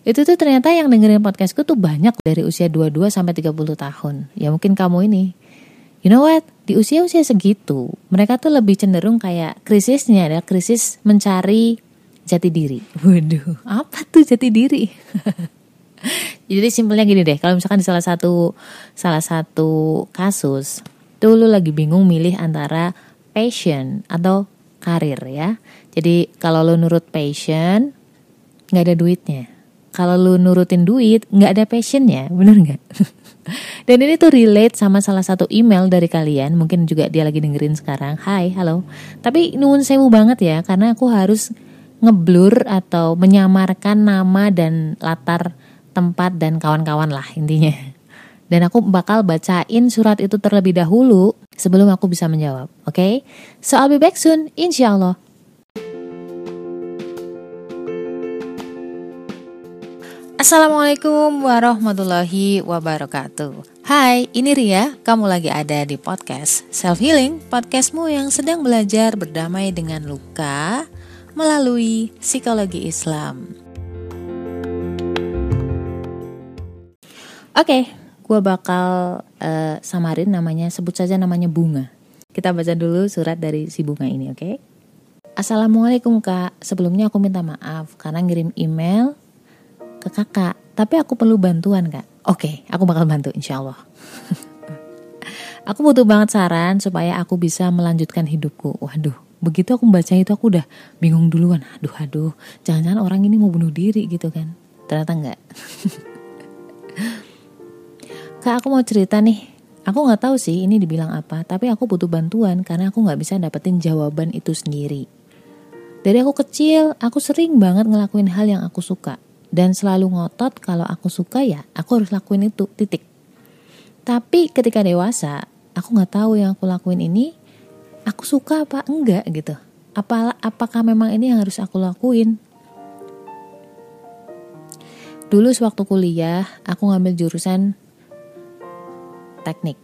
Itu tuh ternyata yang dengerin podcastku tuh banyak dari usia 22 sampai 30 tahun. Ya mungkin kamu ini. You know what? Di usia-usia segitu, mereka tuh lebih cenderung kayak krisisnya adalah krisis mencari jati diri. Waduh, apa tuh jati diri? Jadi simpelnya gini deh, kalau misalkan di salah satu salah satu kasus, tuh lu lagi bingung milih antara passion atau karir ya. Jadi kalau lu nurut passion, nggak ada duitnya kalau lu nurutin duit nggak ada passionnya bener nggak dan ini tuh relate sama salah satu email dari kalian mungkin juga dia lagi dengerin sekarang hai halo tapi nuwun sewu banget ya karena aku harus ngeblur atau menyamarkan nama dan latar tempat dan kawan-kawan lah intinya dan aku bakal bacain surat itu terlebih dahulu sebelum aku bisa menjawab. Oke, okay? so I'll be back soon, insya Allah. Assalamualaikum warahmatullahi wabarakatuh Hai, ini Ria, kamu lagi ada di podcast Self Healing Podcastmu yang sedang belajar berdamai dengan luka melalui psikologi Islam Oke, okay, gue bakal uh, samarin namanya, sebut saja namanya Bunga Kita baca dulu surat dari si Bunga ini, oke? Okay? Assalamualaikum kak, sebelumnya aku minta maaf karena ngirim email ke kakak, tapi aku perlu bantuan kak. Oke, aku bakal bantu insya Allah. aku butuh banget saran supaya aku bisa melanjutkan hidupku. Waduh, begitu aku membaca itu aku udah bingung duluan. Aduh, aduh, jangan-jangan orang ini mau bunuh diri gitu kan. Ternyata enggak. kak, aku mau cerita nih. Aku nggak tahu sih ini dibilang apa, tapi aku butuh bantuan karena aku nggak bisa dapetin jawaban itu sendiri. Dari aku kecil, aku sering banget ngelakuin hal yang aku suka dan selalu ngotot kalau aku suka ya aku harus lakuin itu titik. Tapi ketika dewasa aku nggak tahu yang aku lakuin ini aku suka apa enggak gitu. Apa apakah memang ini yang harus aku lakuin? Dulu sewaktu kuliah aku ngambil jurusan teknik.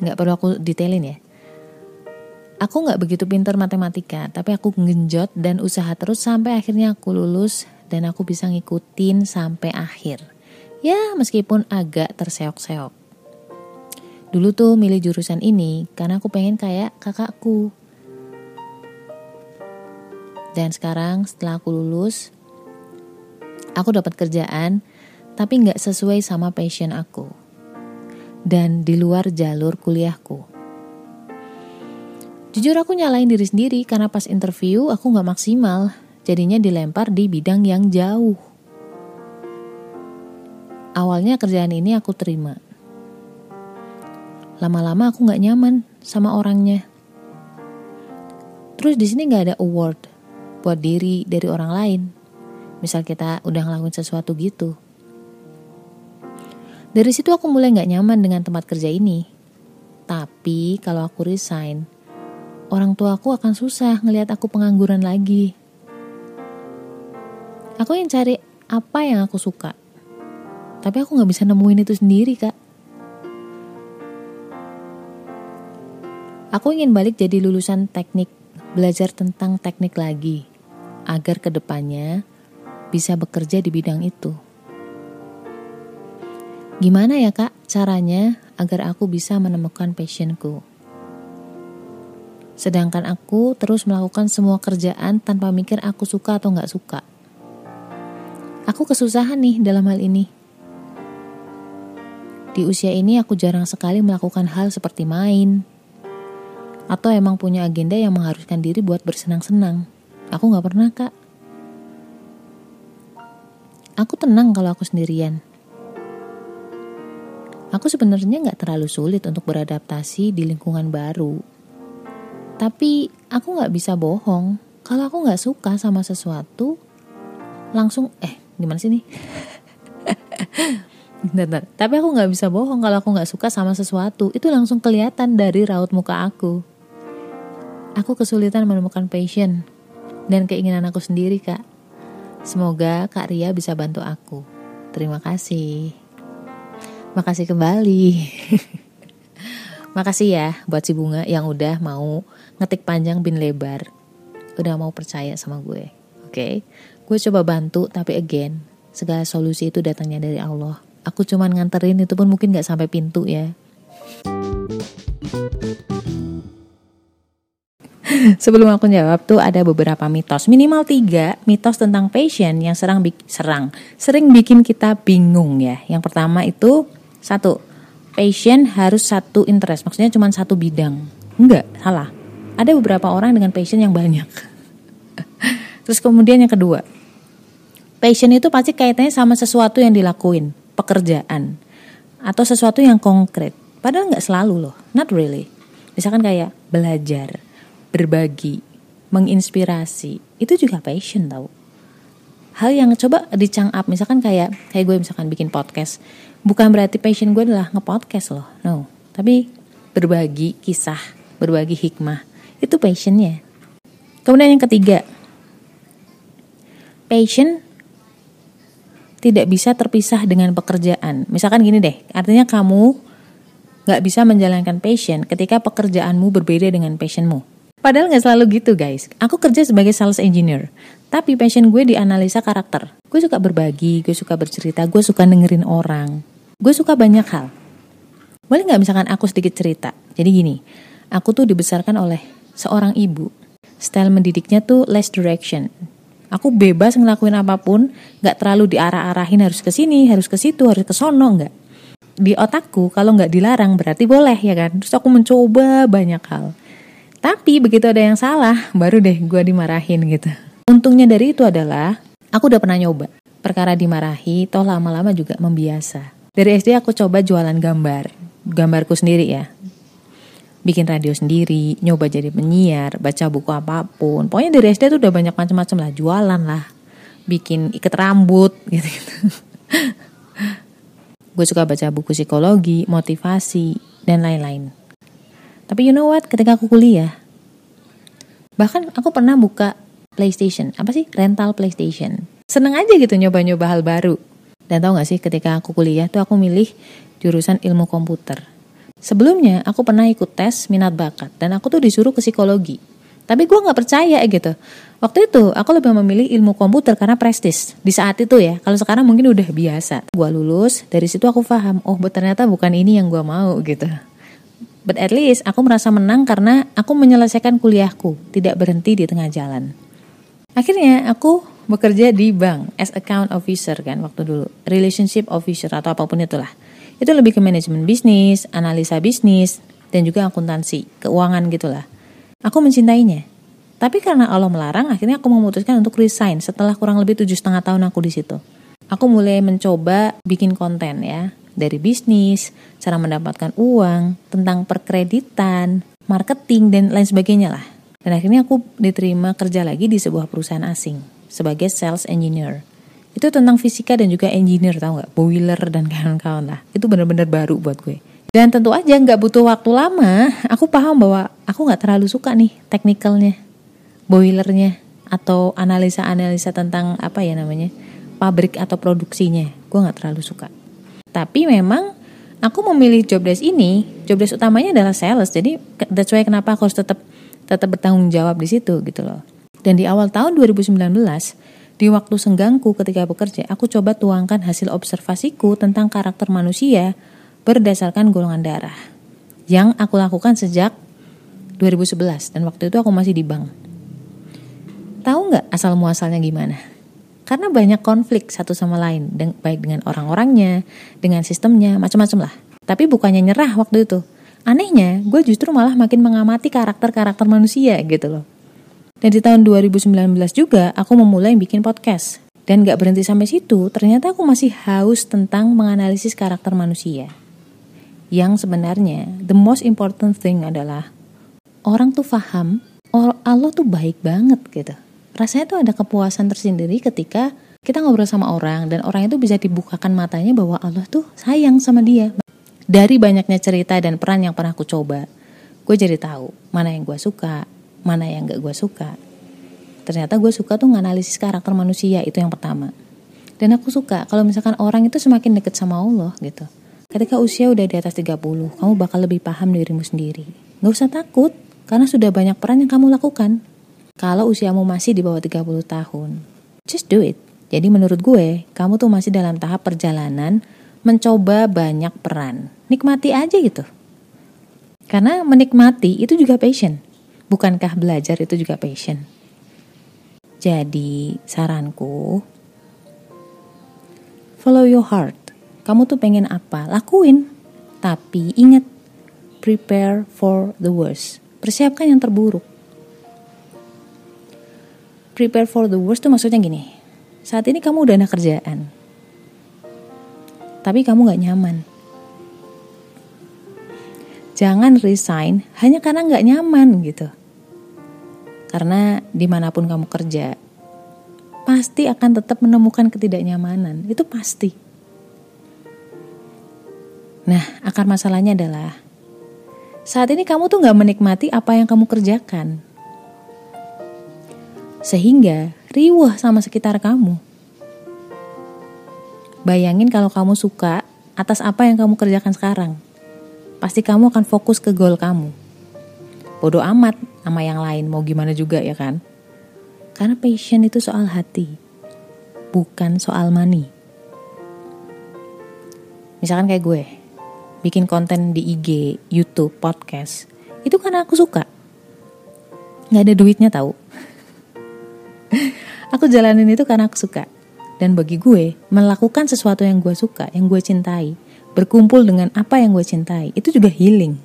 Nggak perlu aku detailin ya. Aku nggak begitu pintar matematika tapi aku ngenjot dan usaha terus sampai akhirnya aku lulus dan aku bisa ngikutin sampai akhir. Ya, meskipun agak terseok-seok. Dulu tuh milih jurusan ini karena aku pengen kayak kakakku. Dan sekarang setelah aku lulus, aku dapat kerjaan tapi nggak sesuai sama passion aku. Dan di luar jalur kuliahku. Jujur aku nyalain diri sendiri karena pas interview aku nggak maksimal jadinya dilempar di bidang yang jauh. Awalnya kerjaan ini aku terima. Lama-lama aku nggak nyaman sama orangnya. Terus di sini nggak ada award buat diri dari orang lain. Misal kita udah ngelakuin sesuatu gitu. Dari situ aku mulai nggak nyaman dengan tempat kerja ini. Tapi kalau aku resign, orang tua aku akan susah ngelihat aku pengangguran lagi. Aku yang cari apa yang aku suka. Tapi aku gak bisa nemuin itu sendiri kak. Aku ingin balik jadi lulusan teknik, belajar tentang teknik lagi, agar ke depannya bisa bekerja di bidang itu. Gimana ya kak caranya agar aku bisa menemukan passionku? Sedangkan aku terus melakukan semua kerjaan tanpa mikir aku suka atau gak suka. Aku kesusahan nih dalam hal ini. Di usia ini aku jarang sekali melakukan hal seperti main. Atau emang punya agenda yang mengharuskan diri buat bersenang-senang. Aku gak pernah kak. Aku tenang kalau aku sendirian. Aku sebenarnya gak terlalu sulit untuk beradaptasi di lingkungan baru. Tapi aku gak bisa bohong. Kalau aku gak suka sama sesuatu, langsung eh gimana sih nih bentar, Tapi aku nggak bisa bohong kalau aku nggak suka sama sesuatu. Itu langsung kelihatan dari raut muka aku. Aku kesulitan menemukan passion dan keinginan aku sendiri, Kak. Semoga Kak Ria bisa bantu aku. Terima kasih. Makasih kembali. Makasih ya buat si bunga yang udah mau ngetik panjang bin lebar. Udah mau percaya sama gue. Oke. Gue coba bantu, tapi again, segala solusi itu datangnya dari Allah. Aku cuman nganterin itu pun mungkin gak sampai pintu ya. Sebelum aku jawab tuh ada beberapa mitos, minimal tiga mitos tentang passion yang serang serang sering bikin kita bingung ya. Yang pertama itu satu, passion harus satu interest, maksudnya cuma satu bidang. Enggak, salah. Ada beberapa orang dengan passion yang banyak. Terus kemudian yang kedua, Passion itu pasti kaitannya sama sesuatu yang dilakuin, pekerjaan, atau sesuatu yang konkret. Padahal nggak selalu loh, not really. Misalkan kayak belajar, berbagi, menginspirasi, itu juga passion tau. Hal yang coba dicang up, misalkan kayak kayak gue misalkan bikin podcast, bukan berarti passion gue adalah ngepodcast loh, no. Tapi berbagi kisah, berbagi hikmah, itu passionnya. Kemudian yang ketiga, passion tidak bisa terpisah dengan pekerjaan. Misalkan gini deh, artinya kamu nggak bisa menjalankan passion ketika pekerjaanmu berbeda dengan passionmu. Padahal nggak selalu gitu guys. Aku kerja sebagai sales engineer, tapi passion gue di analisa karakter. Gue suka berbagi, gue suka bercerita, gue suka dengerin orang. Gue suka banyak hal. Boleh nggak misalkan aku sedikit cerita? Jadi gini, aku tuh dibesarkan oleh seorang ibu. Style mendidiknya tuh less direction. Aku bebas ngelakuin apa pun, nggak terlalu diarah-arahin harus ke sini, harus ke situ, harus ke sono, nggak. Di otakku kalau nggak dilarang berarti boleh ya kan. Terus aku mencoba banyak hal. Tapi begitu ada yang salah, baru deh gue dimarahin gitu. Untungnya dari itu adalah aku udah pernah nyoba. Perkara dimarahi, toh lama-lama juga membiasa. Dari SD aku coba jualan gambar, gambarku sendiri ya bikin radio sendiri, nyoba jadi penyiar, baca buku apa pun. Pokoknya dari SD tuh udah banyak macam-macam lah, jualan lah, bikin ikat rambut gitu-gitu. gue suka baca buku psikologi, motivasi, dan lain-lain. Tapi you know what, ketika aku kuliah, bahkan aku pernah buka PlayStation, apa sih? Rental PlayStation. Seneng aja gitu nyoba-nyoba hal baru. Dan tau gak sih ketika aku kuliah tuh aku milih jurusan ilmu komputer Sebelumnya aku pernah ikut tes minat bakat dan aku tuh disuruh ke psikologi. Tapi gue gak percaya gitu. Waktu itu aku lebih memilih ilmu komputer karena prestis. Di saat itu ya, kalau sekarang mungkin udah biasa. Gue lulus, dari situ aku paham, oh ternyata bukan ini yang gue mau gitu. But at least aku merasa menang karena aku menyelesaikan kuliahku, tidak berhenti di tengah jalan. Akhirnya aku bekerja di bank as account officer kan waktu dulu, relationship officer atau apa pun itulah. Itu lebih ke manajemen bisnis, analisa bisnis, dan juga akuntansi, keuangan gitulah. Aku mencintainya. Tapi karena Allah melarang, akhirnya aku memutuskan untuk resign setelah kurang lebih tujuh setengah tahun aku di situ. Aku mulai mencoba bikin konten ya, dari bisnis, cara mendapatkan uang, tentang perkreditan, marketing, dan lain sebagainya lah. Dan akhirnya aku diterima kerja lagi di sebuah perusahaan asing sebagai sales engineer itu tentang fisika dan juga engineer tau nggak? Boiler dan kawan-kawan lah. Itu bener-bener baru buat gue. Dan tentu aja nggak butuh waktu lama. Aku paham bahwa aku nggak terlalu suka nih teknikalnya boilernya atau analisa-analisa tentang apa ya namanya pabrik atau produksinya. Gue nggak terlalu suka. Tapi memang aku memilih job desk ini job desk utamanya adalah sales. Jadi that's why kenapa aku harus tetap tetap bertanggung jawab di situ gitu loh. Dan di awal tahun 2019 di waktu senggangku ketika bekerja, aku coba tuangkan hasil observasiku tentang karakter manusia berdasarkan golongan darah. Yang aku lakukan sejak 2011 dan waktu itu aku masih di bank. Tahu nggak asal muasalnya gimana? Karena banyak konflik satu sama lain, baik dengan orang-orangnya, dengan sistemnya, macam-macam lah. Tapi bukannya nyerah waktu itu. Anehnya, gue justru malah makin mengamati karakter-karakter manusia gitu loh. Dan di tahun 2019 juga aku memulai bikin podcast. Dan gak berhenti sampai situ, ternyata aku masih haus tentang menganalisis karakter manusia. Yang sebenarnya, the most important thing adalah orang tuh paham, Allah tuh baik banget gitu. Rasanya tuh ada kepuasan tersendiri ketika kita ngobrol sama orang dan orang itu bisa dibukakan matanya bahwa Allah tuh sayang sama dia. Dari banyaknya cerita dan peran yang pernah aku coba, gue jadi tahu mana yang gue suka, mana yang gak gue suka. Ternyata gue suka tuh nganalisis karakter manusia, itu yang pertama. Dan aku suka kalau misalkan orang itu semakin deket sama Allah gitu. Ketika usia udah di atas 30, kamu bakal lebih paham dirimu sendiri. Gak usah takut, karena sudah banyak peran yang kamu lakukan. Kalau usiamu masih di bawah 30 tahun, just do it. Jadi menurut gue, kamu tuh masih dalam tahap perjalanan mencoba banyak peran. Nikmati aja gitu. Karena menikmati itu juga passion. Bukankah belajar itu juga passion? Jadi saranku, follow your heart. Kamu tuh pengen apa, lakuin. Tapi ingat, prepare for the worst. Persiapkan yang terburuk. Prepare for the worst tuh maksudnya gini, saat ini kamu udah ada kerjaan, tapi kamu gak nyaman. Jangan resign hanya karena gak nyaman gitu. Karena di mana pun kamu kerja, pasti akan tetap menemukan ketidaknyamanan. Itu pasti. Nah, akar masalahnya adalah saat ini kamu tuh gak menikmati apa yang kamu kerjakan. Sehingga riuh sama sekitar kamu. Bayangin kalau kamu suka atas apa yang kamu kerjakan sekarang. Pasti kamu akan fokus ke goal kamu. Bodoh amat sama yang lain, mau gimana juga ya kan? Karena passion itu soal hati, bukan soal money. Misalkan kayak gue, bikin konten di IG, YouTube, podcast, itu karena aku suka. Gak ada duitnya tahu. Aku jalanin itu karena aku suka. Dan bagi gue, melakukan sesuatu yang gue suka, yang gue cintai, berkumpul dengan apa yang gue cintai, itu juga healing.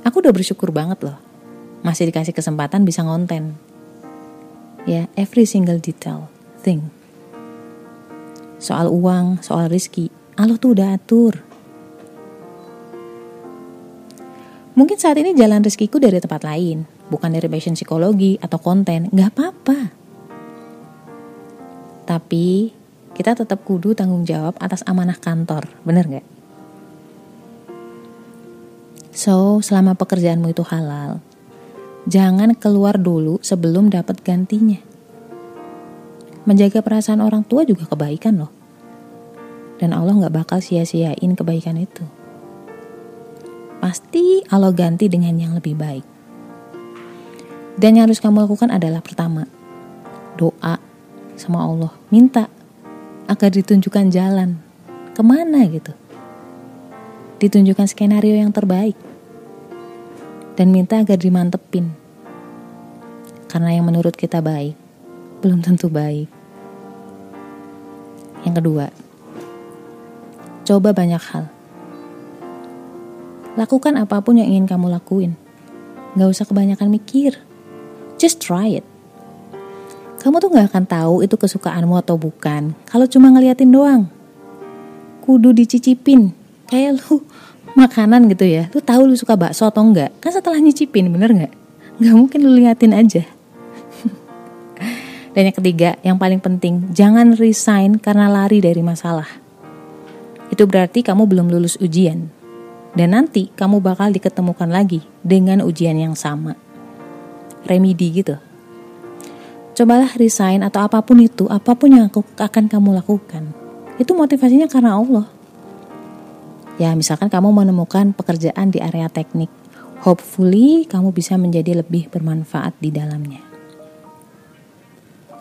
Aku udah bersyukur banget loh. Masih dikasih kesempatan bisa ngonten. Ya, every single detail, thing. Soal uang, soal rizki, Allah tuh udah atur. Mungkin saat ini jalan rezekiku dari tempat lain, bukan dari passion psikologi atau konten, nggak apa-apa. Tapi kita tetap kudu tanggung jawab atas amanah kantor, bener gak? So, selama pekerjaanmu itu halal, jangan keluar dulu sebelum dapat gantinya. Menjaga perasaan orang tua juga kebaikan loh. Dan Allah gak bakal sia-siain kebaikan itu. Pasti Allah ganti dengan yang lebih baik. Dan yang harus kamu lakukan adalah pertama, doa sama Allah minta agar ditunjukkan jalan ke mana gitu ditunjukkan skenario yang terbaik dan minta agar dimantepin karena yang menurut kita baik belum tentu baik yang kedua coba banyak hal lakukan apa pun yang ingin kamu lakuin Gak usah kebanyakan mikir just try it kamu tuh gak akan tahu itu kesukaanmu atau bukan kalau cuma ngeliatin doang. Kudu dicicipin. Kayak lu makanan gitu ya. Lu tahu lu suka bakso atau enggak? Kan setelah nyicipin, bener nggak? Gak mungkin lu liatin aja. Dan yang ketiga, yang paling penting, jangan resign karena lari dari masalah. Itu berarti kamu belum lulus ujian. Dan nanti kamu bakal diketemukan lagi dengan ujian yang sama. Remedi gitu cobalah resign atau apa pun itu, apa pun yang aku, akan kamu lakukan. Itu motivasinya karena Allah. Ya, misalkan kamu menemukan pekerjaan di area teknik. Hopefully kamu bisa menjadi lebih bermanfaat di dalamnya.